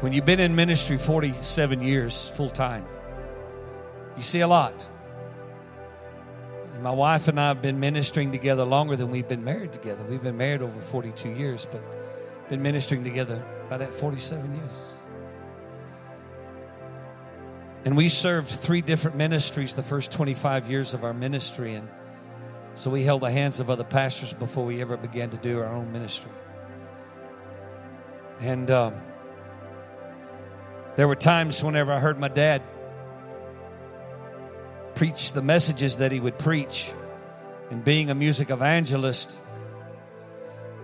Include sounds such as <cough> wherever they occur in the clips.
When you've been in ministry 47 years full time, you see a lot. And my wife and I have been ministering together longer than we've been married together. We've been married over 42 years, but been ministering together right at 47 years. And we served three different ministries the first 25 years of our ministry. And so we held the hands of other pastors before we ever began to do our own ministry. And um, there were times whenever I heard my dad preach the messages that he would preach, and being a music evangelist,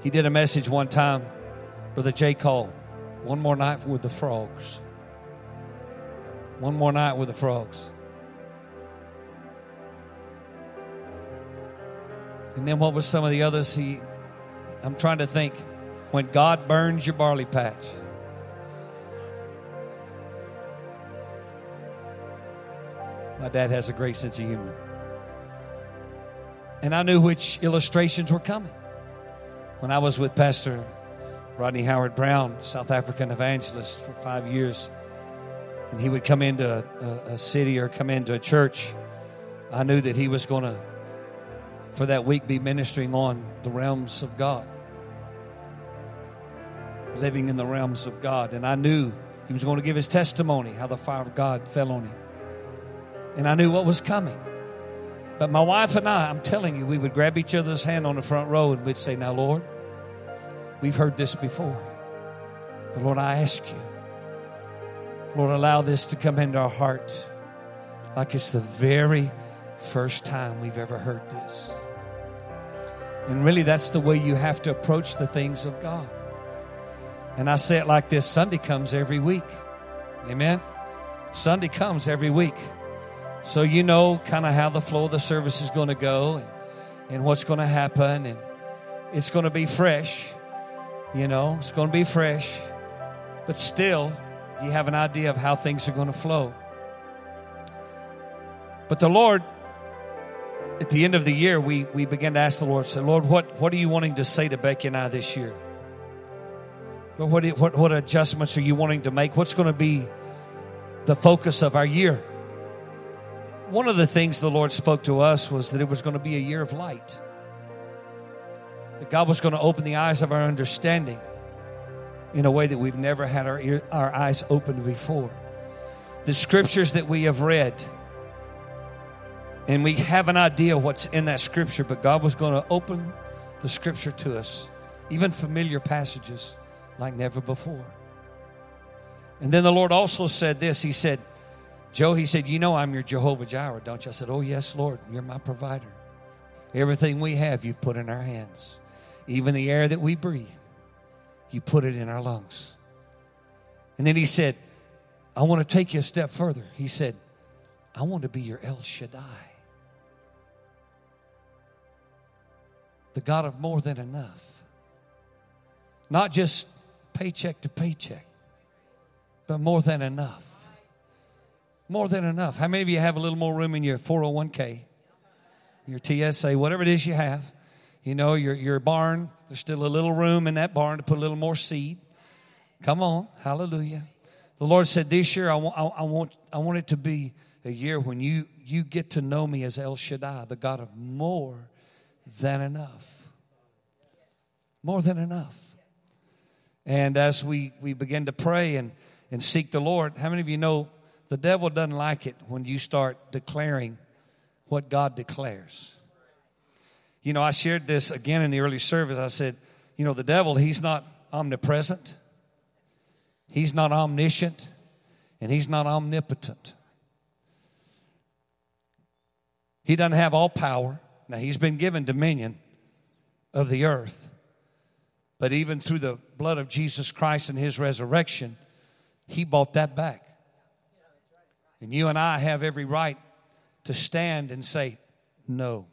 he did a message one time, Brother J. Cole, one more night with the frogs. One more night with the frogs. And then what was some of the others? He, I'm trying to think. When God burns your barley patch. My dad has a great sense of humor. And I knew which illustrations were coming. When I was with Pastor Rodney Howard-Browne, South African evangelist, for five years, and he would come into a, a city or come into a church, I knew that he was going to, for that week, be ministering on the realms of God, living in the realms of God. And I knew he was going to give his testimony how the fire of God fell on him and I knew what was coming. But my wife and I, I'm telling you, we would grab each other's hand on the front row and we'd say, Now, Lord, we've heard this before. But Lord, I ask you, Lord, allow this to come into our heart like it's the very first time we've ever heard this. And really, that's the way you have to approach the things of God. And I say it like this Sunday comes every week. Amen? Sunday comes every week. So you know kind of how the flow of the service is going to go and, and what's going to happen. And it's going to be fresh. You know, it's going to be fresh. But still, you have an idea of how things are going to flow. But the Lord, at the end of the year, we, we began to ask the Lord, say, Lord, what, what are you wanting to say to Becky and I this year? What, what, what adjustments are you wanting to make? What's going to be the focus of our year? One of the things the Lord spoke to us was that it was going to be a year of light. That God was going to open the eyes of our understanding in a way that we've never had our, ear, our eyes opened before. The scriptures that we have read, and we have an idea what's in that scripture, but God was going to open the scripture to us, even familiar passages like never before. And then the Lord also said this He said, Joe, he said, You know, I'm your Jehovah Jireh, don't you? I said, Oh, yes, Lord, you're my provider. Everything we have, you've put in our hands. Even the air that we breathe, you put it in our lungs. And then he said, I want to take you a step further. He said, I want to be your El Shaddai, the God of more than enough. Not just paycheck to paycheck, but more than enough. More than enough. How many of you have a little more room in your 401k, your TSA, whatever it is you have? You know, your, your barn, there's still a little room in that barn to put a little more seed. Come on. Hallelujah. The Lord said, This year, I want, I, want, I want it to be a year when you, you get to know me as El Shaddai, the God of more than enough. More than enough. And as we, we begin to pray and, and seek the Lord, how many of you know the devil doesn't like it when you start declaring what God declares. You know, I shared this again in the early service. I said, you know, the devil, he's not omnipresent, he's not omniscient, and he's not omnipotent. He doesn't have all power. Now, he's been given dominion of the earth. But even through the blood of Jesus Christ and his resurrection, he bought that back. And you and I have every right to stand and say, No.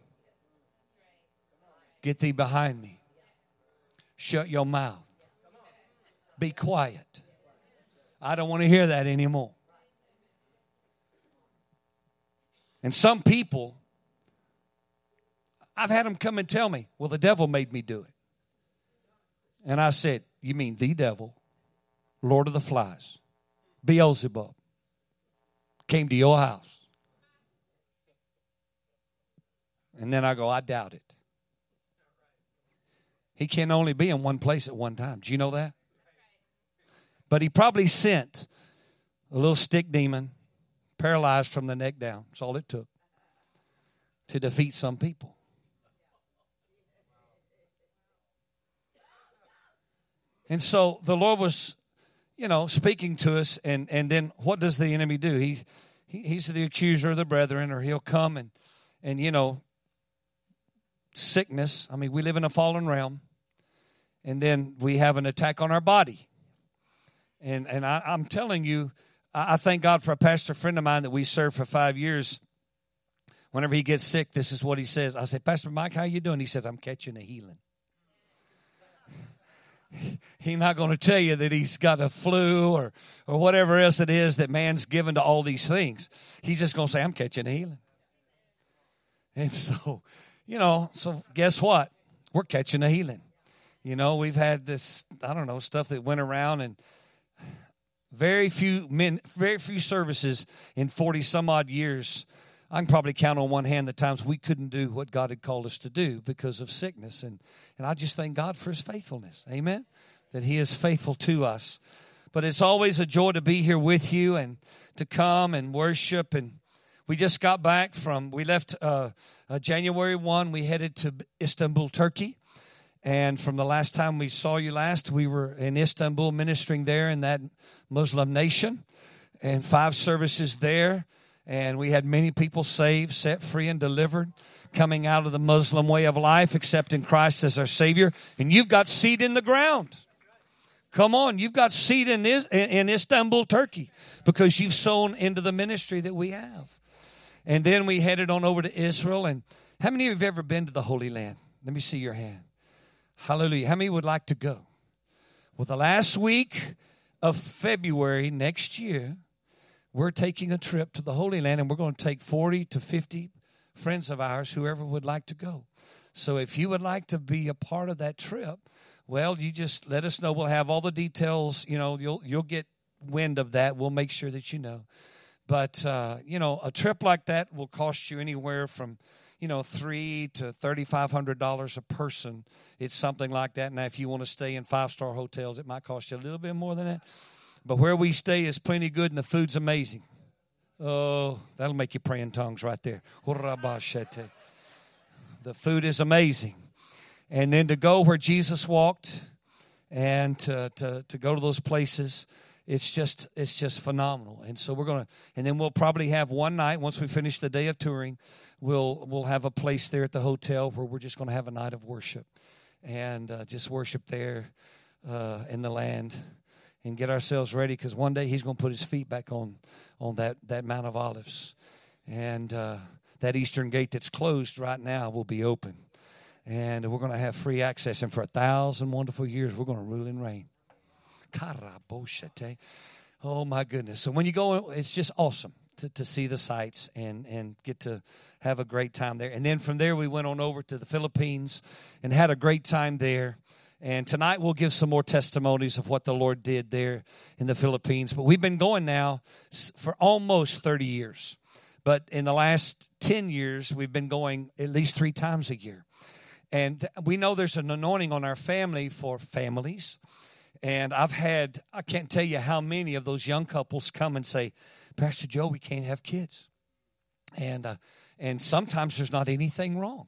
Get thee behind me. Shut your mouth. Be quiet. I don't want to hear that anymore. And some people, I've had them come and tell me, well, the devil made me do it. And I said, You mean the devil? Lord of the Flies, Beelzebub, came to your house. And then I go, I doubt it. He can only be in one place at one time. Do you know that? But he probably sent a little stick demon, paralyzed from the neck down. That's all it took to defeat some people. And so the Lord was, you know, speaking to us, and, and then what does the enemy do? He, he he's the accuser of the brethren, or he'll come and and you know sickness. I mean, we live in a fallen realm, and then we have an attack on our body. And and I, I'm telling you, I, I thank God for a pastor friend of mine that we served for five years. Whenever he gets sick, this is what he says. I say, Pastor Mike, how you doing? He says, I'm catching a healing. <laughs> he's not going to tell you that he's got a flu or, or whatever else it is that man's given to all these things. He's just going to say, I'm catching a healing. And so, you know, so guess what? We're catching a healing. You know, we've had this, I don't know, stuff that went around and very few men, very few services in 40 some odd years. I can probably count on one hand the times we couldn't do what God had called us to do because of sickness. And, and I just thank God for his faithfulness. Amen. That he is faithful to us. But it's always a joy to be here with you and to come and worship and we just got back from, we left uh, uh, January 1. We headed to Istanbul, Turkey. And from the last time we saw you last, we were in Istanbul ministering there in that Muslim nation. And five services there. And we had many people saved, set free, and delivered, coming out of the Muslim way of life, accepting Christ as our Savior. And you've got seed in the ground. Come on, you've got seed in, in Istanbul, Turkey, because you've sown into the ministry that we have. And then we headed on over to Israel. And how many of you have ever been to the Holy Land? Let me see your hand. Hallelujah. How many would like to go? Well, the last week of February next year, we're taking a trip to the Holy Land and we're going to take 40 to 50 friends of ours, whoever would like to go. So if you would like to be a part of that trip, well, you just let us know. We'll have all the details. You know, you'll you'll get wind of that. We'll make sure that you know. But, uh, you know, a trip like that will cost you anywhere from, you know, three to $3,500 a person. It's something like that. Now, if you want to stay in five star hotels, it might cost you a little bit more than that. But where we stay is plenty good and the food's amazing. Oh, that'll make you pray in tongues right there. The food is amazing. And then to go where Jesus walked and to, to, to go to those places it's just it's just phenomenal and so we're to and then we'll probably have one night once we finish the day of touring we'll we'll have a place there at the hotel where we're just going to have a night of worship and uh, just worship there uh, in the land and get ourselves ready because one day he's going to put his feet back on on that that mount of olives and uh, that eastern gate that's closed right now will be open and we're going to have free access and for a thousand wonderful years we're going to rule and reign Oh my goodness. So when you go, it's just awesome to, to see the sights and, and get to have a great time there. And then from there, we went on over to the Philippines and had a great time there. And tonight we'll give some more testimonies of what the Lord did there in the Philippines. But we've been going now for almost 30 years. But in the last 10 years, we've been going at least three times a year. And we know there's an anointing on our family for families and I've had, I can't tell you how many of those young couples come and say, Pastor Joe, we can't have kids. And, uh, and sometimes there's not anything wrong.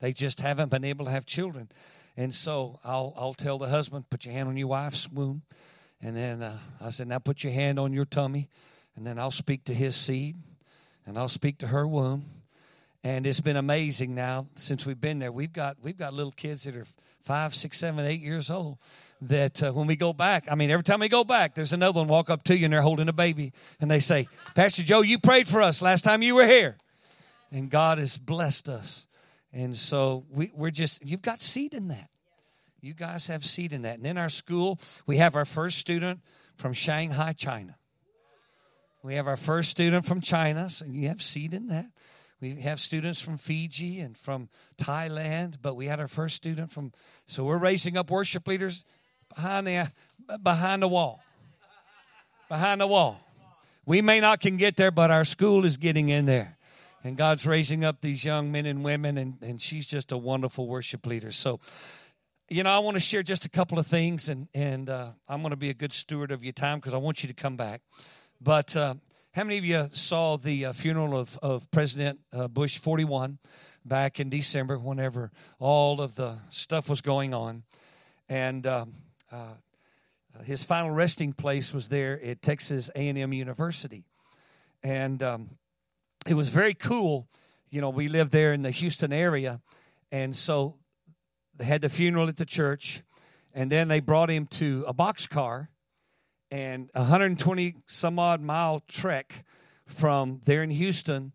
They just haven't been able to have children. And so I'll, I'll tell the husband, put your hand on your wife's womb. And then uh, I said, now put your hand on your tummy. And then I'll speak to his seed and I'll speak to her womb and it's been amazing now since we've been there. We've got we've got little kids that are five, six, seven, eight years old. That uh, when we go back, I mean, every time we go back, there's another one walk up to you and they're holding a baby, and they say, "Pastor Joe, you prayed for us last time you were here, and God has blessed us." And so we, we're just you've got seed in that. You guys have seed in that. And then our school, we have our first student from Shanghai, China. We have our first student from China, so you have seed in that. We have students from Fiji and from Thailand, but we had our first student from. So we're raising up worship leaders behind the behind the wall. behind the wall. We may not can get there, but our school is getting in there. And God's raising up these young men and women, and, and she's just a wonderful worship leader. So, you know, I want to share just a couple of things, and, and uh, I'm going to be a good steward of your time because I want you to come back. But uh, how many of you saw the uh, funeral of, of President uh, Bush 41 back in December whenever all of the stuff was going on? And um, uh, his final resting place was there at Texas A&M University. And um, it was very cool. You know, we lived there in the Houston area. And so they had the funeral at the church. And then they brought him to a boxcar and 120 some odd mile trek from there in Houston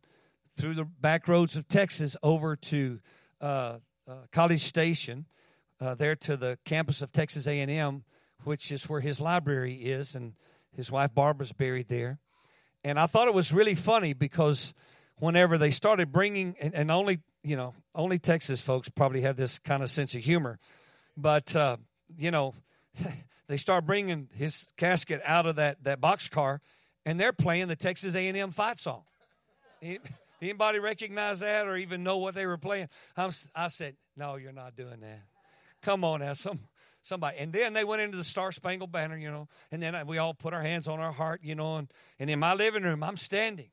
through the back roads of Texas over to uh, uh, College Station, uh, there to the campus of Texas A&M which is where his library is, and his wife Barbara's buried there. And I thought it was really funny because whenever they started bringing, and, and only you know, only Texas folks probably have this kind of sense of humor, but uh, you know, <laughs> they start bringing his casket out of that that box car, and they're playing the Texas A&M fight song. <laughs> Anybody recognize that or even know what they were playing? I'm, i said, "No, you're not doing that. Come on now, some somebody. And then they went into the Star Spangled Banner, you know, and then we all put our hands on our heart, you know, and, and in my living room, I'm standing.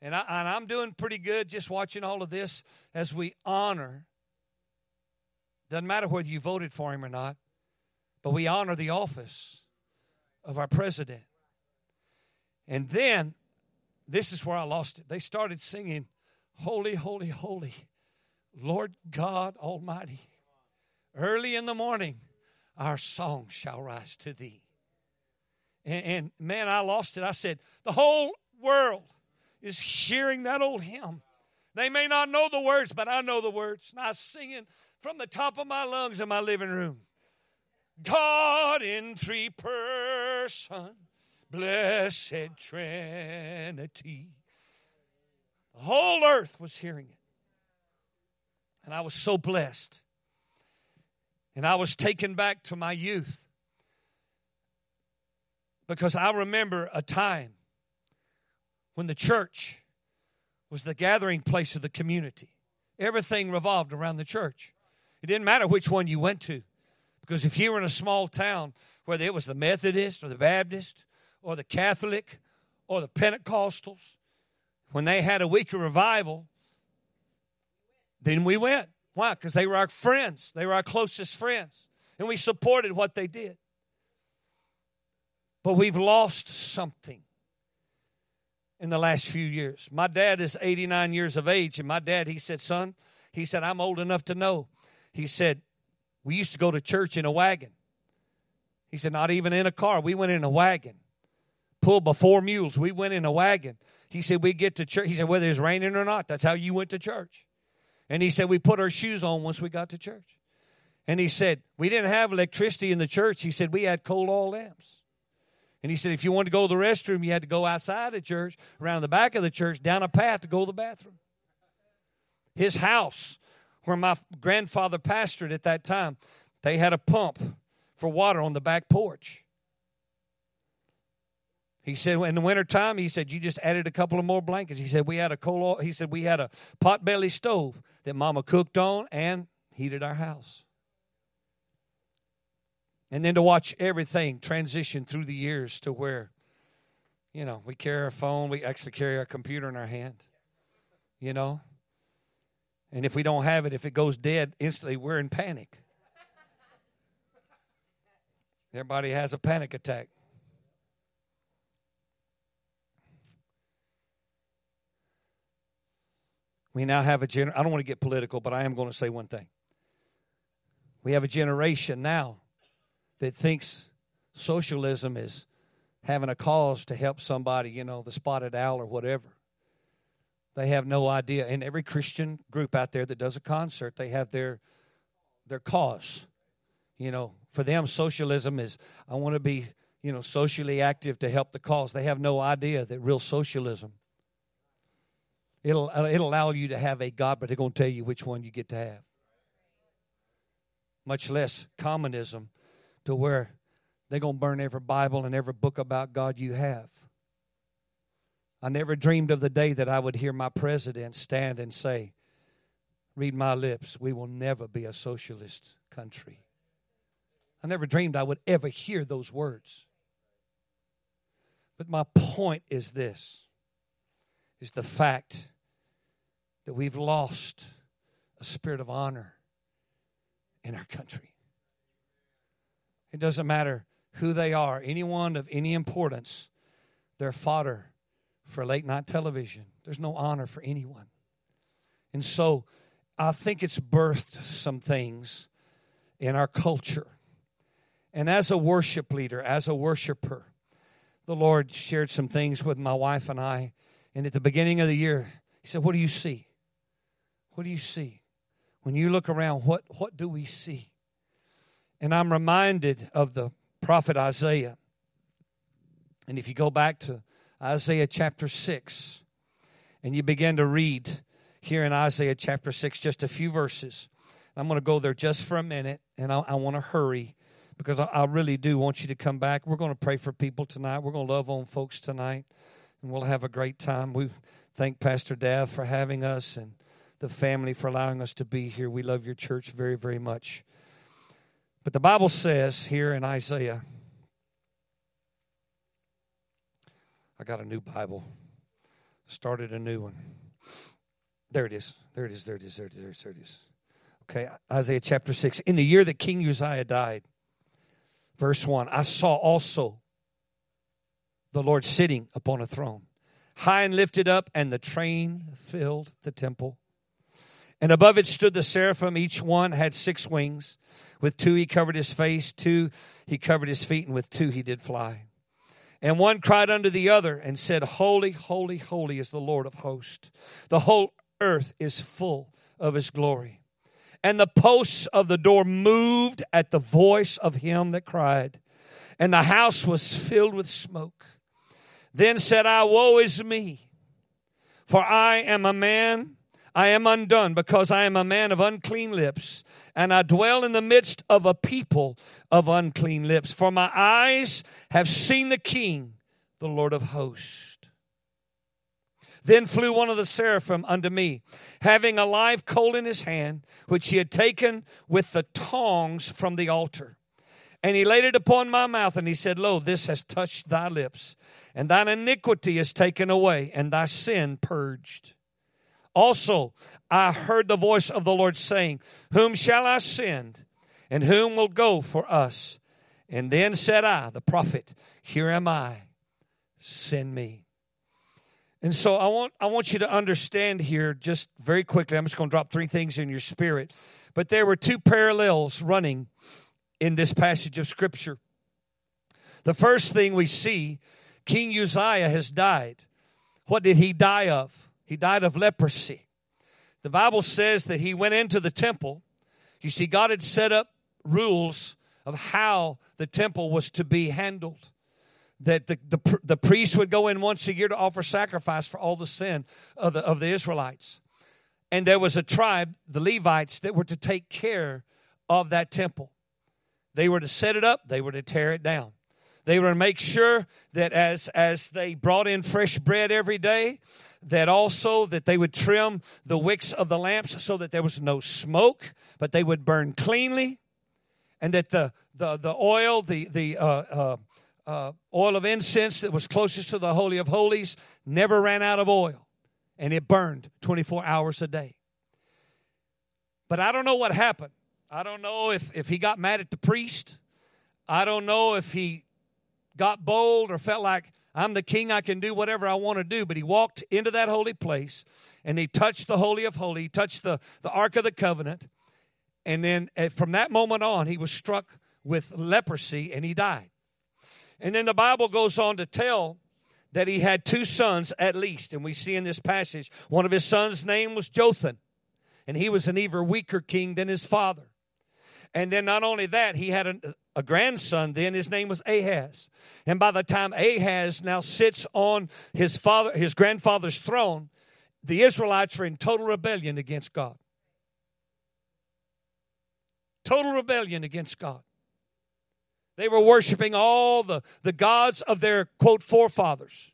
And, I, and I'm doing pretty good just watching all of this as we honor. Doesn't matter whether you voted for him or not, but we honor the office of our president. And then, this is where I lost it. They started singing, Holy, Holy, Holy, Lord God Almighty. Early in the morning, our song shall rise to thee. And, and, man, I lost it. I said, the whole world is hearing that old hymn. They may not know the words, but I know the words. And I was singing from the top of my lungs in my living room. God in three person, blessed Trinity. The whole earth was hearing it. And I was so blessed. And I was taken back to my youth because I remember a time when the church was the gathering place of the community. Everything revolved around the church. It didn't matter which one you went to because if you were in a small town, whether it was the Methodist or the Baptist or the Catholic or the Pentecostals, when they had a week of revival, then we went. Why? Because they were our friends, they were our closest friends, and we supported what they did. But we've lost something in the last few years. My dad is 89 years of age, and my dad, he said, Son, he said, I'm old enough to know. He said, We used to go to church in a wagon. He said, Not even in a car. We went in a wagon. Pulled by four mules. We went in a wagon. He said, We get to church. He said, Whether it's raining or not, that's how you went to church. And he said, We put our shoes on once we got to church. And he said, We didn't have electricity in the church. He said, We had coal oil lamps. And he said, If you wanted to go to the restroom, you had to go outside the church, around the back of the church, down a path to go to the bathroom. His house, where my grandfather pastored at that time, they had a pump for water on the back porch. He said in the wintertime, he said, you just added a couple of more blankets. He said, we had a coal, he said, we had a potbelly stove that mama cooked on and heated our house. And then to watch everything transition through the years to where, you know, we carry our phone, we actually carry our computer in our hand, you know. And if we don't have it, if it goes dead instantly, we're in panic. Everybody has a panic attack. We now have a gener- I don't want to get political, but I am going to say one thing. We have a generation now that thinks socialism is having a cause to help somebody, you know, the spotted owl or whatever. They have no idea. And every Christian group out there that does a concert, they have their their cause. You know, for them socialism is I want to be, you know, socially active to help the cause. They have no idea that real socialism It'll, uh, it'll allow you to have a God, but they're going to tell you which one you get to have. Much less communism, to where they're going to burn every Bible and every book about God you have. I never dreamed of the day that I would hear my president stand and say, Read my lips, we will never be a socialist country. I never dreamed I would ever hear those words. But my point is this is the fact that we've lost a spirit of honor in our country. It doesn't matter who they are, anyone of any importance, they're fodder for late night television. There's no honor for anyone. And so I think it's birthed some things in our culture. And as a worship leader, as a worshiper, the Lord shared some things with my wife and I. And at the beginning of the year, He said, What do you see? What do you see? When you look around, what, what do we see? And I'm reminded of the prophet Isaiah. And if you go back to Isaiah chapter 6, and you begin to read here in Isaiah chapter 6, just a few verses. I'm going to go there just for a minute, and I, I want to hurry because I, I, really do want you to come back. We're going to pray for people tonight. We're going to love on folks tonight, and we'll have a great time. We thank Pastor Dav for having us and the family for allowing us to be here. We love your church very, very much. But the Bible says here in Isaiah, I got a new Bible, started a new one. There it is. There it is. There it is. There it is. There it is. Okay, Isaiah chapter 6. In the year that King Uzziah died, verse 1, I saw also the Lord sitting upon a throne, high and lifted up, and the train filled the temple. And above it stood the seraphim. Each one had six wings. With two he covered his face, two he covered his feet, and with two he did fly. And one cried unto the other and said, Holy, holy, holy is the Lord of hosts. The whole earth is full of his glory. And the posts of the door moved at the voice of him that cried, and the house was filled with smoke. Then said I, Woe is me, for I am a man I am undone because I am a man of unclean lips, and I dwell in the midst of a people of unclean lips. For my eyes have seen the King, the Lord of hosts. Then flew one of the seraphim unto me, having a live coal in his hand, which he had taken with the tongs from the altar. And he laid it upon my mouth, and he said, Lo, this has touched thy lips, and thine iniquity is taken away, and thy sin purged. Also, I heard the voice of the Lord saying, Whom shall I send? And whom will go for us? And then said I, the prophet, Here am I, send me. And so I want I want you to understand here just very quickly. I'm just going to drop three things in your spirit. But there were two parallels running in this passage of scripture. The first thing we see, King Uzziah has died. What did he die of? He died of leprosy. The Bible says that he went into the temple. You see, God had set up rules of how the temple was to be handled. That the, the, the priest would go in once a year to offer sacrifice for all the sin of the, of the Israelites. And there was a tribe, the Levites, that were to take care of that temple. They were to set it up, they were to tear it down. They were to make sure that as, as they brought in fresh bread every day, that also that they would trim the wicks of the lamps so that there was no smoke, but they would burn cleanly, and that the the, the oil, the the uh, uh, uh, oil of incense that was closest to the holy of holies, never ran out of oil, and it burned 24 hours a day. But I don't know what happened. I don't know if if he got mad at the priest. I don't know if he got bold or felt like I'm the king, I can do whatever I want to do. But he walked into that holy place and he touched the Holy of Holies, he touched the, the Ark of the Covenant. And then eh, from that moment on, he was struck with leprosy and he died. And then the Bible goes on to tell that he had two sons at least. And we see in this passage, one of his sons' name was Jotham. And he was an even weaker king than his father. And then not only that, he had a, a grandson then. His name was Ahaz. And by the time Ahaz now sits on his father, his grandfather's throne, the Israelites are in total rebellion against God. Total rebellion against God. They were worshiping all the, the gods of their, quote, forefathers.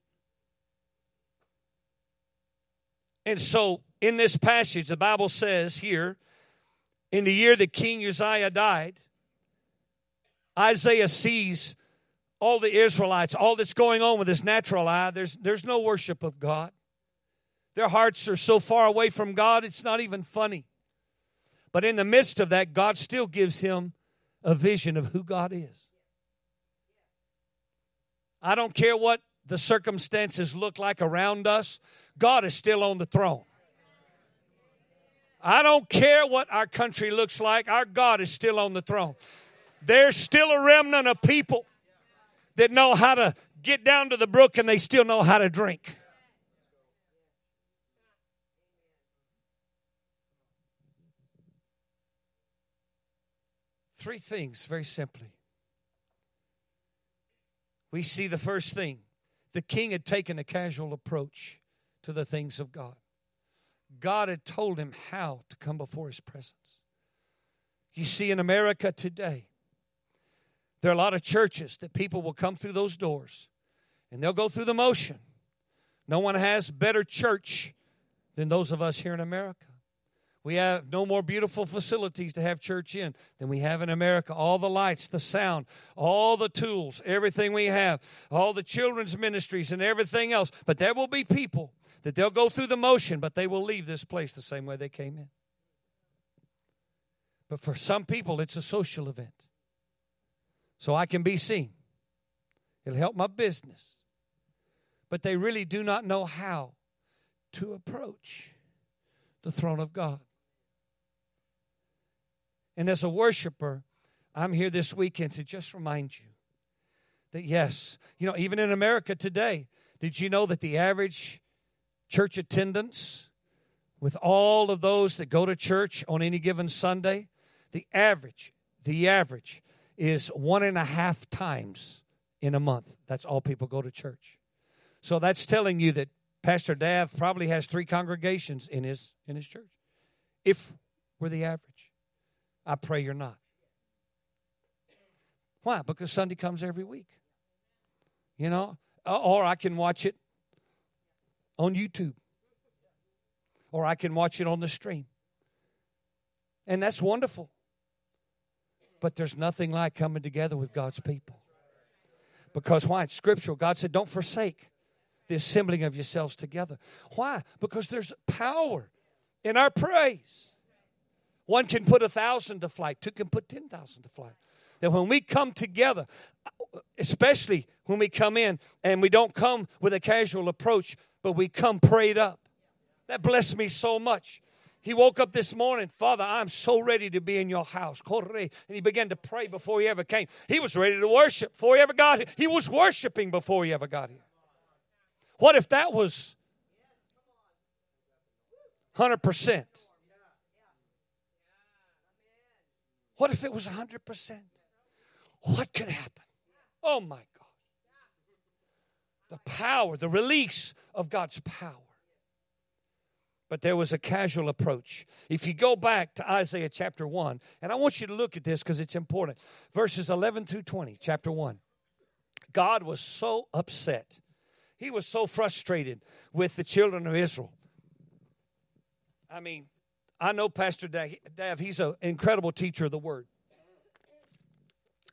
And so, in this passage, the Bible says here, in the year that King Uzziah died, Isaiah sees all the Israelites, all that's going on with his natural eye. There's, there's no worship of God. Their hearts are so far away from God, it's not even funny. But in the midst of that, God still gives him a vision of who God is. I don't care what the circumstances look like around us, God is still on the throne. I don't care what our country looks like, our God is still on the throne. There's still a remnant of people that know how to get down to the brook and they still know how to drink. Three things, very simply. We see the first thing the king had taken a casual approach to the things of God. God had told him how to come before his presence. You see, in America today, there are a lot of churches that people will come through those doors and they'll go through the motion. No one has better church than those of us here in America. We have no more beautiful facilities to have church in than we have in America. All the lights, the sound, all the tools, everything we have, all the children's ministries and everything else. But there will be people that they'll go through the motion, but they will leave this place the same way they came in. But for some people, it's a social event. So I can be seen. It'll help my business. But they really do not know how to approach the throne of God. And as a worshiper, I'm here this weekend to just remind you that yes, you know, even in America today, did you know that the average church attendance with all of those that go to church on any given Sunday, the average, the average is one and a half times in a month. That's all people go to church. So that's telling you that Pastor Dav probably has three congregations in his in his church. If we're the average. I pray you're not. Why? Because Sunday comes every week. You know, uh, or I can watch it on YouTube. Or I can watch it on the stream. And that's wonderful. But there's nothing like coming together with God's people. Because why? It's scriptural. God said, don't forsake the assembling of yourselves together. Why? Because there's power in our praise. One can put a thousand to flight, two can put 10,000 to flight. That when we come together, especially when we come in and we don't come with a casual approach, but we come prayed up. That blessed me so much. He woke up this morning, Father, I'm so ready to be in your house. And he began to pray before he ever came. He was ready to worship before he ever got here. He was worshiping before he ever got here. What if that was 100%? What if it was 100%? What could happen? Oh my. The power, the release of God's power. But there was a casual approach. If you go back to Isaiah chapter 1, and I want you to look at this because it's important. Verses 11 through 20, chapter 1. God was so upset. He was so frustrated with the children of Israel. I mean, I know Pastor Dav, he's an incredible teacher of the word.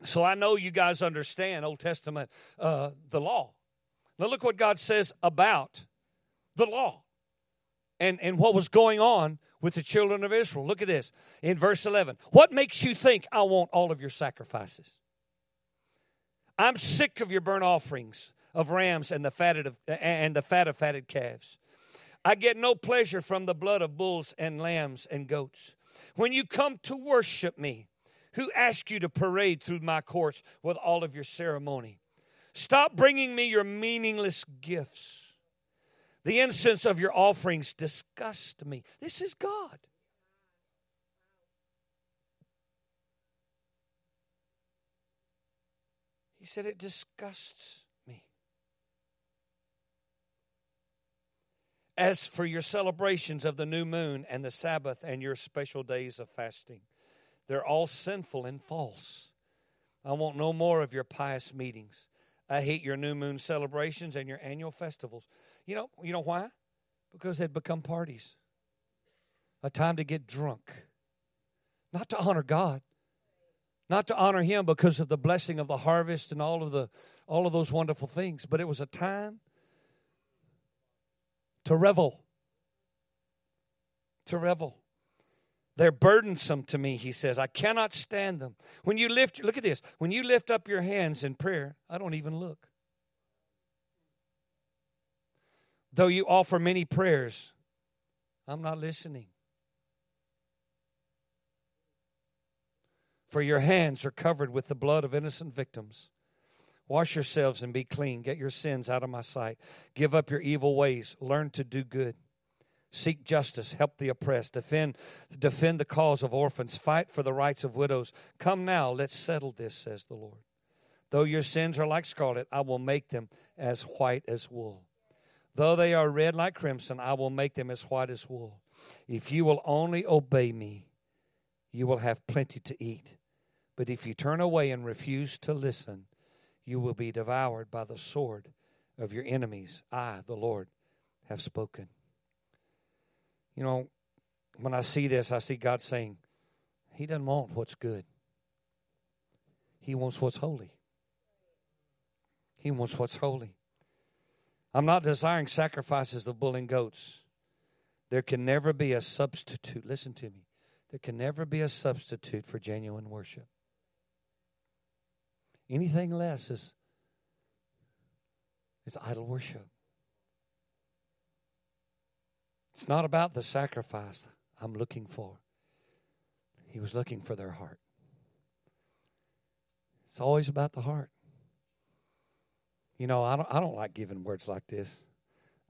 So I know you guys understand Old Testament, uh, the law. Now look what God says about the law and, and what was going on with the children of Israel. Look at this in verse 11. What makes you think I want all of your sacrifices? I'm sick of your burnt offerings of rams and the fatted of, and the fat of fatted calves. I get no pleasure from the blood of bulls and lambs and goats. When you come to worship me, who asked you to parade through my courts with all of your ceremony? Stop bringing me your meaningless gifts. The incense of your offerings disgust me. This is God. He said, It disgusts me. As for your celebrations of the new moon and the Sabbath and your special days of fasting, they're all sinful and false. I want no more of your pious meetings. I hate your new moon celebrations and your annual festivals. You know, you know why? Because they'd become parties. A time to get drunk. Not to honor God. Not to honor him because of the blessing of the harvest and all of the all of those wonderful things, but it was a time to revel. To revel. They're burdensome to me, he says. I cannot stand them. When you lift, look at this. When you lift up your hands in prayer, I don't even look. Though you offer many prayers, I'm not listening. For your hands are covered with the blood of innocent victims. Wash yourselves and be clean. Get your sins out of my sight. Give up your evil ways. Learn to do good. Seek justice, help the oppressed, defend, defend the cause of orphans, fight for the rights of widows. Come now, let's settle this, says the Lord. Though your sins are like scarlet, I will make them as white as wool. Though they are red like crimson, I will make them as white as wool. If you will only obey me, you will have plenty to eat. But if you turn away and refuse to listen, you will be devoured by the sword of your enemies. I, the Lord, have spoken. You know, when I see this, I see God saying, He doesn't want what's good, He wants what's holy. He wants what's holy. I'm not desiring sacrifices of bull and goats. There can never be a substitute. Listen to me. There can never be a substitute for genuine worship. Anything less is, is idol worship. It's not about the sacrifice I'm looking for. He was looking for their heart. It's always about the heart. You know, I don't, I don't like giving words like this.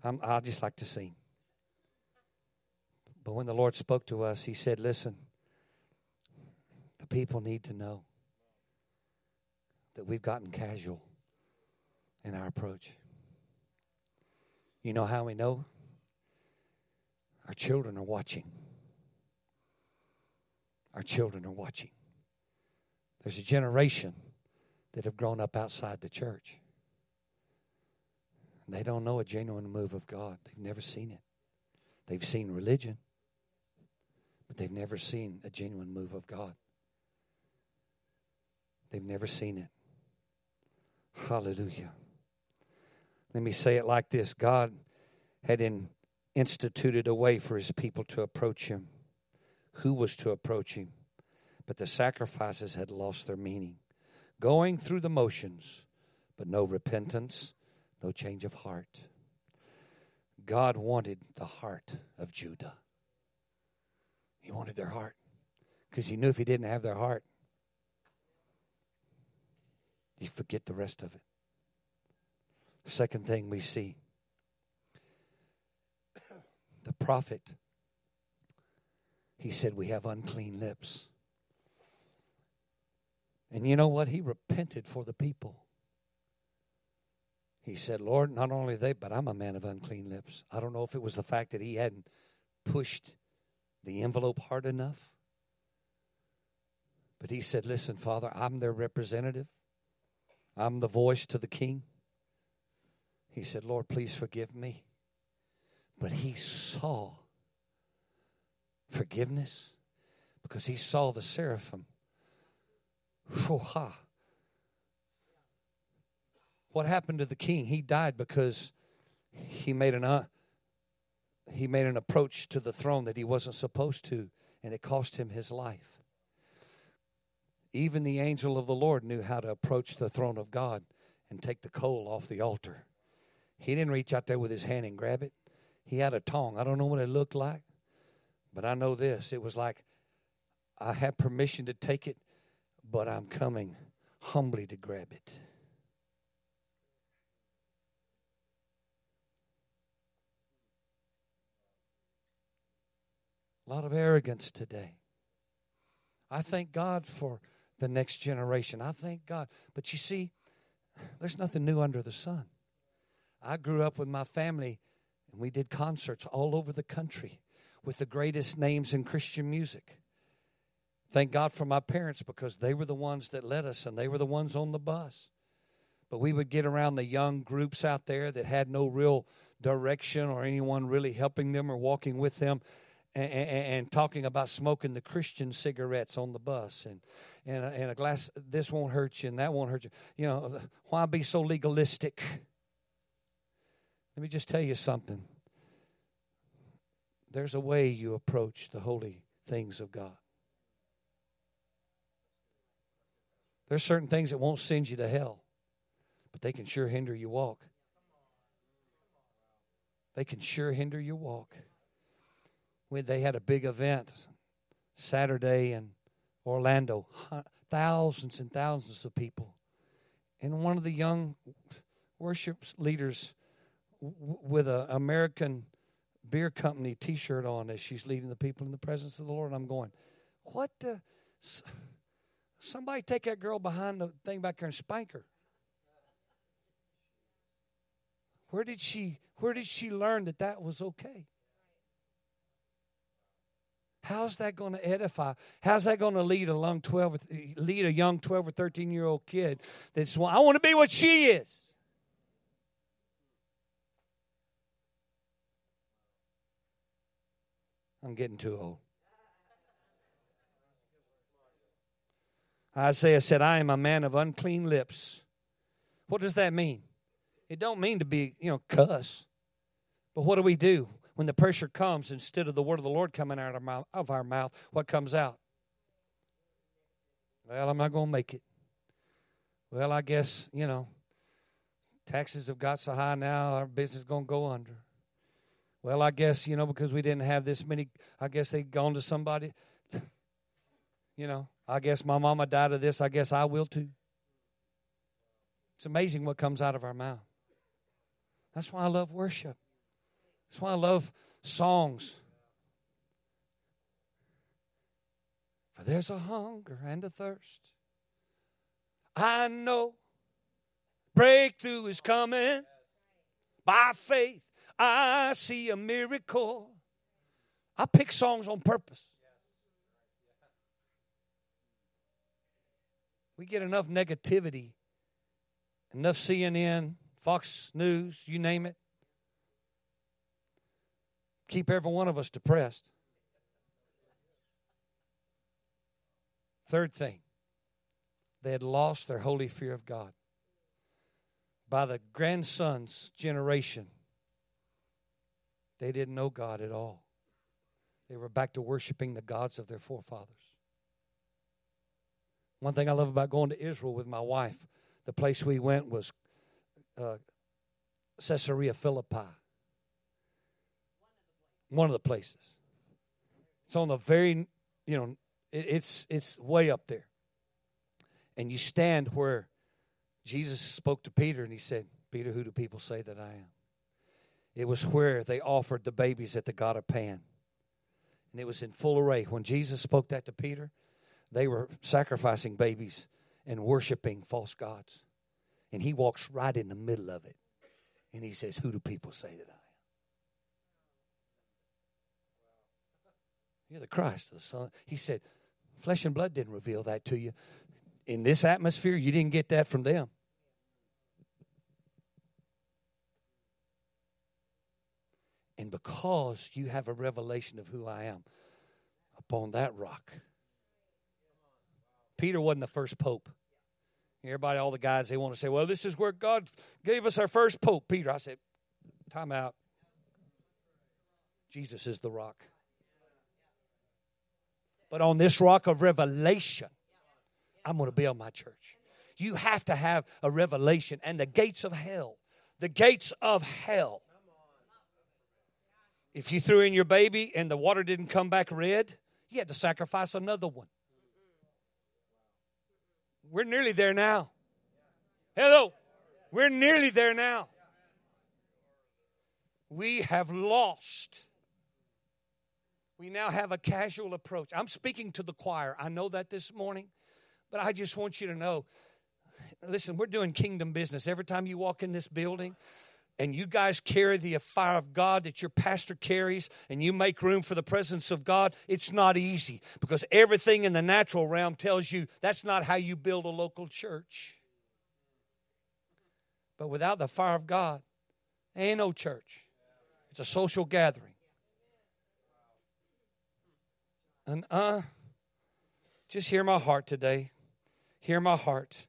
I'm, I just like to sing. But when the Lord spoke to us, He said, Listen, the people need to know that we've gotten casual in our approach. You know how we know? Our children are watching. Our children are watching. There's a generation that have grown up outside the church. They don't know a genuine move of God. They've never seen it. They've seen religion, but they've never seen a genuine move of God. They've never seen it. Hallelujah. Let me say it like this God had in instituted a way for his people to approach him. Who was to approach him? But the sacrifices had lost their meaning. Going through the motions, but no repentance, no change of heart. God wanted the heart of Judah. He wanted their heart because he knew if he didn't have their heart, you forget the rest of it. Second thing we see the prophet, he said, We have unclean lips. And you know what? He repented for the people. He said, Lord, not only they, but I'm a man of unclean lips. I don't know if it was the fact that he hadn't pushed the envelope hard enough. But he said, Listen, Father, I'm their representative. I'm the voice to the king. He said, Lord, please forgive me. But he saw forgiveness because he saw the seraphim. What happened to the king? He died because he made an uh, he made an approach to the throne that he wasn't supposed to, and it cost him his life. Even the angel of the Lord knew how to approach the throne of God and take the coal off the altar. He didn't reach out there with his hand and grab it. He had a tongue. I don't know what it looked like, but I know this. It was like, I have permission to take it, but I'm coming humbly to grab it. A lot of arrogance today. I thank God for the next generation. I thank God. But you see, there's nothing new under the sun. I grew up with my family, and we did concerts all over the country with the greatest names in Christian music. Thank God for my parents because they were the ones that led us and they were the ones on the bus. But we would get around the young groups out there that had no real direction or anyone really helping them or walking with them and, and, and talking about smoking the Christian cigarettes on the bus and, and, a, and a glass, this won't hurt you and that won't hurt you. You know, why be so legalistic? Let me just tell you something. There's a way you approach the holy things of God. There's certain things that won't send you to hell, but they can sure hinder your walk. They can sure hinder your walk. When they had a big event Saturday in Orlando, thousands and thousands of people. And one of the young worship leaders with an American beer company T-shirt on as she's leading the people in the presence of the Lord. And I'm going, what? The? Somebody take that girl behind the thing back there and spank her. Where did she? Where did she learn that that was okay? How's that going to edify? How's that going to lead a young twelve, lead a young twelve or thirteen year old kid that's I want to be what she is? I'm getting too old. Isaiah said, I am a man of unclean lips. What does that mean? It don't mean to be, you know, cuss. But what do we do? When the pressure comes, instead of the word of the Lord coming out of our mouth, what comes out? Well, I'm not going to make it. Well, I guess, you know, taxes have got so high now, our business is going to go under. Well, I guess, you know, because we didn't have this many, I guess they'd gone to somebody. You know, I guess my mama died of this. I guess I will too. It's amazing what comes out of our mouth. That's why I love worship. That's why I love songs. For there's a hunger and a thirst. I know breakthrough is coming by faith. I see a miracle. I pick songs on purpose. We get enough negativity, enough CNN, Fox News, you name it. Keep every one of us depressed. Third thing, they had lost their holy fear of God. By the grandson's generation, they didn't know God at all. They were back to worshiping the gods of their forefathers. One thing I love about going to Israel with my wife, the place we went was uh, Caesarea Philippi. One of the places. It's on the very, you know, it, it's it's way up there. And you stand where Jesus spoke to Peter and he said, Peter, who do people say that I am? It was where they offered the babies at the God of Pan. And it was in full array. When Jesus spoke that to Peter, they were sacrificing babies and worshiping false gods. And he walks right in the middle of it. And he says, Who do people say that I am? You're the Christ, the Son. He said, Flesh and blood didn't reveal that to you. In this atmosphere, you didn't get that from them. And because you have a revelation of who I am, upon that rock. Peter wasn't the first pope. Everybody, all the guys, they want to say, well, this is where God gave us our first pope, Peter. I said, time out. Jesus is the rock. But on this rock of revelation, I'm going to build my church. You have to have a revelation. And the gates of hell, the gates of hell if you threw in your baby and the water didn't come back red, you had to sacrifice another one. We're nearly there now. Hello. We're nearly there now. We have lost. We now have a casual approach. I'm speaking to the choir. I know that this morning, but I just want you to know listen, we're doing kingdom business. Every time you walk in this building, and you guys carry the fire of God that your pastor carries, and you make room for the presence of God, it's not easy because everything in the natural realm tells you that's not how you build a local church. But without the fire of God, ain't no church. It's a social gathering. And uh, just hear my heart today. Hear my heart.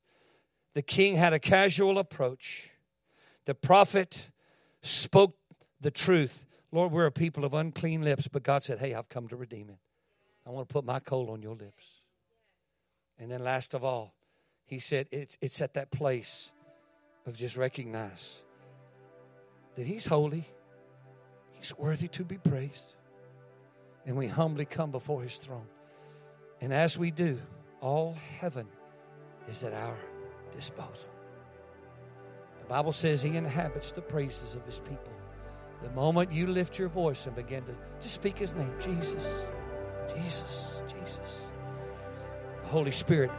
The king had a casual approach. The prophet spoke the truth. Lord, we're a people of unclean lips, but God said, Hey, I've come to redeem it. I want to put my coal on your lips. And then, last of all, he said, It's, it's at that place of just recognize that He's holy, He's worthy to be praised. And we humbly come before His throne. And as we do, all heaven is at our disposal. Bible says He inhabits the praises of His people. The moment you lift your voice and begin to just speak His name, Jesus, Jesus, Jesus, the Holy Spirit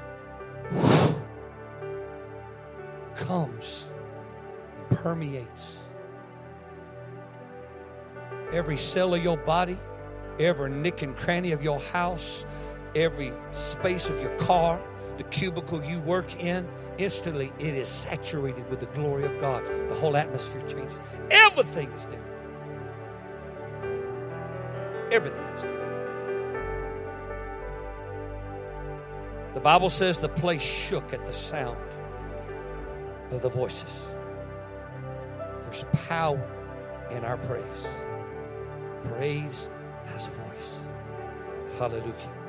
comes and permeates every cell of your body, every nick and cranny of your house, every space of your car, the cubicle you work in, instantly it is saturated with the glory of God. The whole atmosphere changes. Everything is different. Everything is different. The Bible says the place shook at the sound of the voices. There's power in our praise. Praise has a voice. Hallelujah.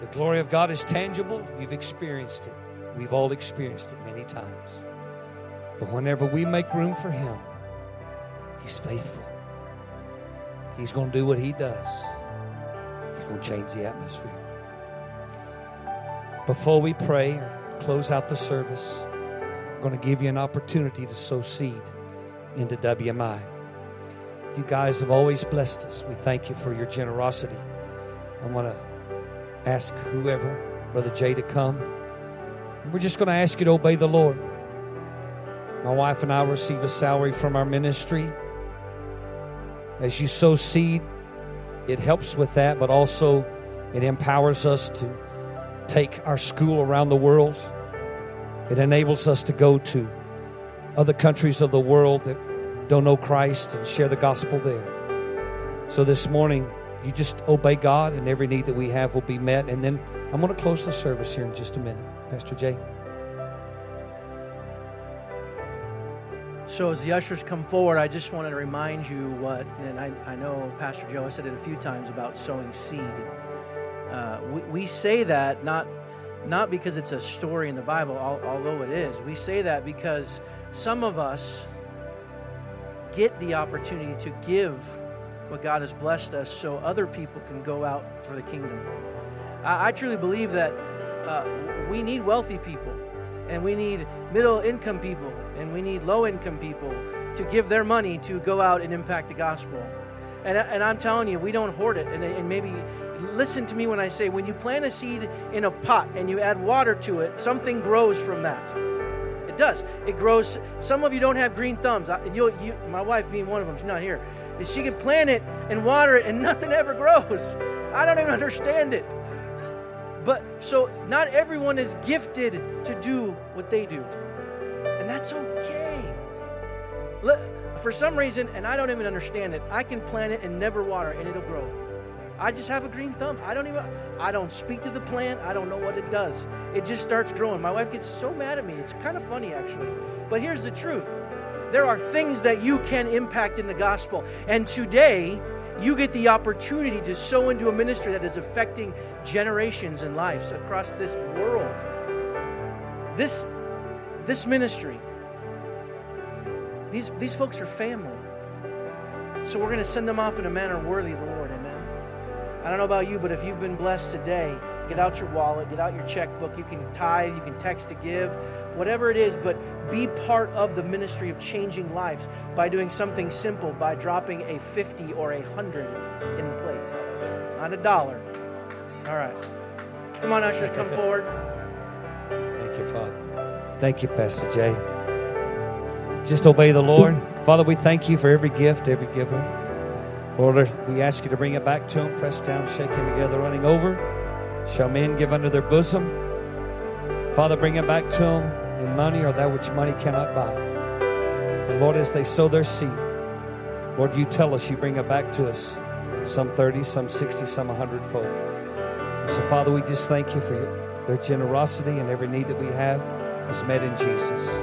The glory of God is tangible. You've experienced it. We've all experienced it many times. But whenever we make room for Him, He's faithful. He's going to do what He does, He's going to change the atmosphere. Before we pray or close out the service, I'm going to give you an opportunity to sow seed into WMI. You guys have always blessed us. We thank you for your generosity. I want to ask whoever, Brother Jay, to come. We're just going to ask you to obey the Lord. My wife and I receive a salary from our ministry. As you sow seed, it helps with that, but also it empowers us to take our school around the world. It enables us to go to other countries of the world that don't know Christ and share the gospel there. So this morning, you just obey God, and every need that we have will be met. And then I'm going to close the service here in just a minute. Pastor Jay. So, as the ushers come forward, I just wanted to remind you what, and I, I know Pastor Joe has said it a few times about sowing seed. Uh, we, we say that not not because it's a story in the Bible, although it is. We say that because some of us get the opportunity to give what God has blessed us so other people can go out for the kingdom. I, I truly believe that uh, we need wealthy people, and we need middle income people, and we need low income people to give their money to go out and impact the gospel. And, and I'm telling you, we don't hoard it. And, and maybe listen to me when I say when you plant a seed in a pot and you add water to it, something grows from that. It does. It grows. Some of you don't have green thumbs. You, you, my wife being one of them, she's not here. She can plant it and water it, and <laughs> nothing ever grows. I don't even understand it. But so not everyone is gifted to do what they do, and that's okay. For some reason, and I don't even understand it, I can plant it and never water, and it'll grow. I just have a green thumb. I don't even I don't speak to the plant. I don't know what it does. It just starts growing. My wife gets so mad at me. It's kind of funny actually. But here's the truth. There are things that you can impact in the gospel. And today, you get the opportunity to sow into a ministry that is affecting generations and lives across this world. This this ministry these these folks are family. So we're going to send them off in a manner worthy of the Lord. I don't know about you, but if you've been blessed today, get out your wallet, get out your checkbook. You can tithe, you can text to give, whatever it is, but be part of the ministry of changing lives by doing something simple, by dropping a 50 or a 100 in the plate. Not a dollar. All right. Come on, ushers, come <laughs> forward. Thank you, Father. Thank you, Pastor Jay. Just obey the Lord. Father, we thank you for every gift, every giver. Lord, we ask you to bring it back to them, pressed down, shaken together, running over. Shall men give unto their bosom? Father, bring it back to them in money or that which money cannot buy. And Lord, as they sow their seed, Lord, you tell us you bring it back to us. Some 30, some 60, some 100 fold. So, Father, we just thank you for their generosity and every need that we have is met in Jesus.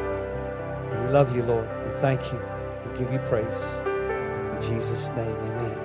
We love you, Lord. We thank you. We give you praise. Jesus' name, amen.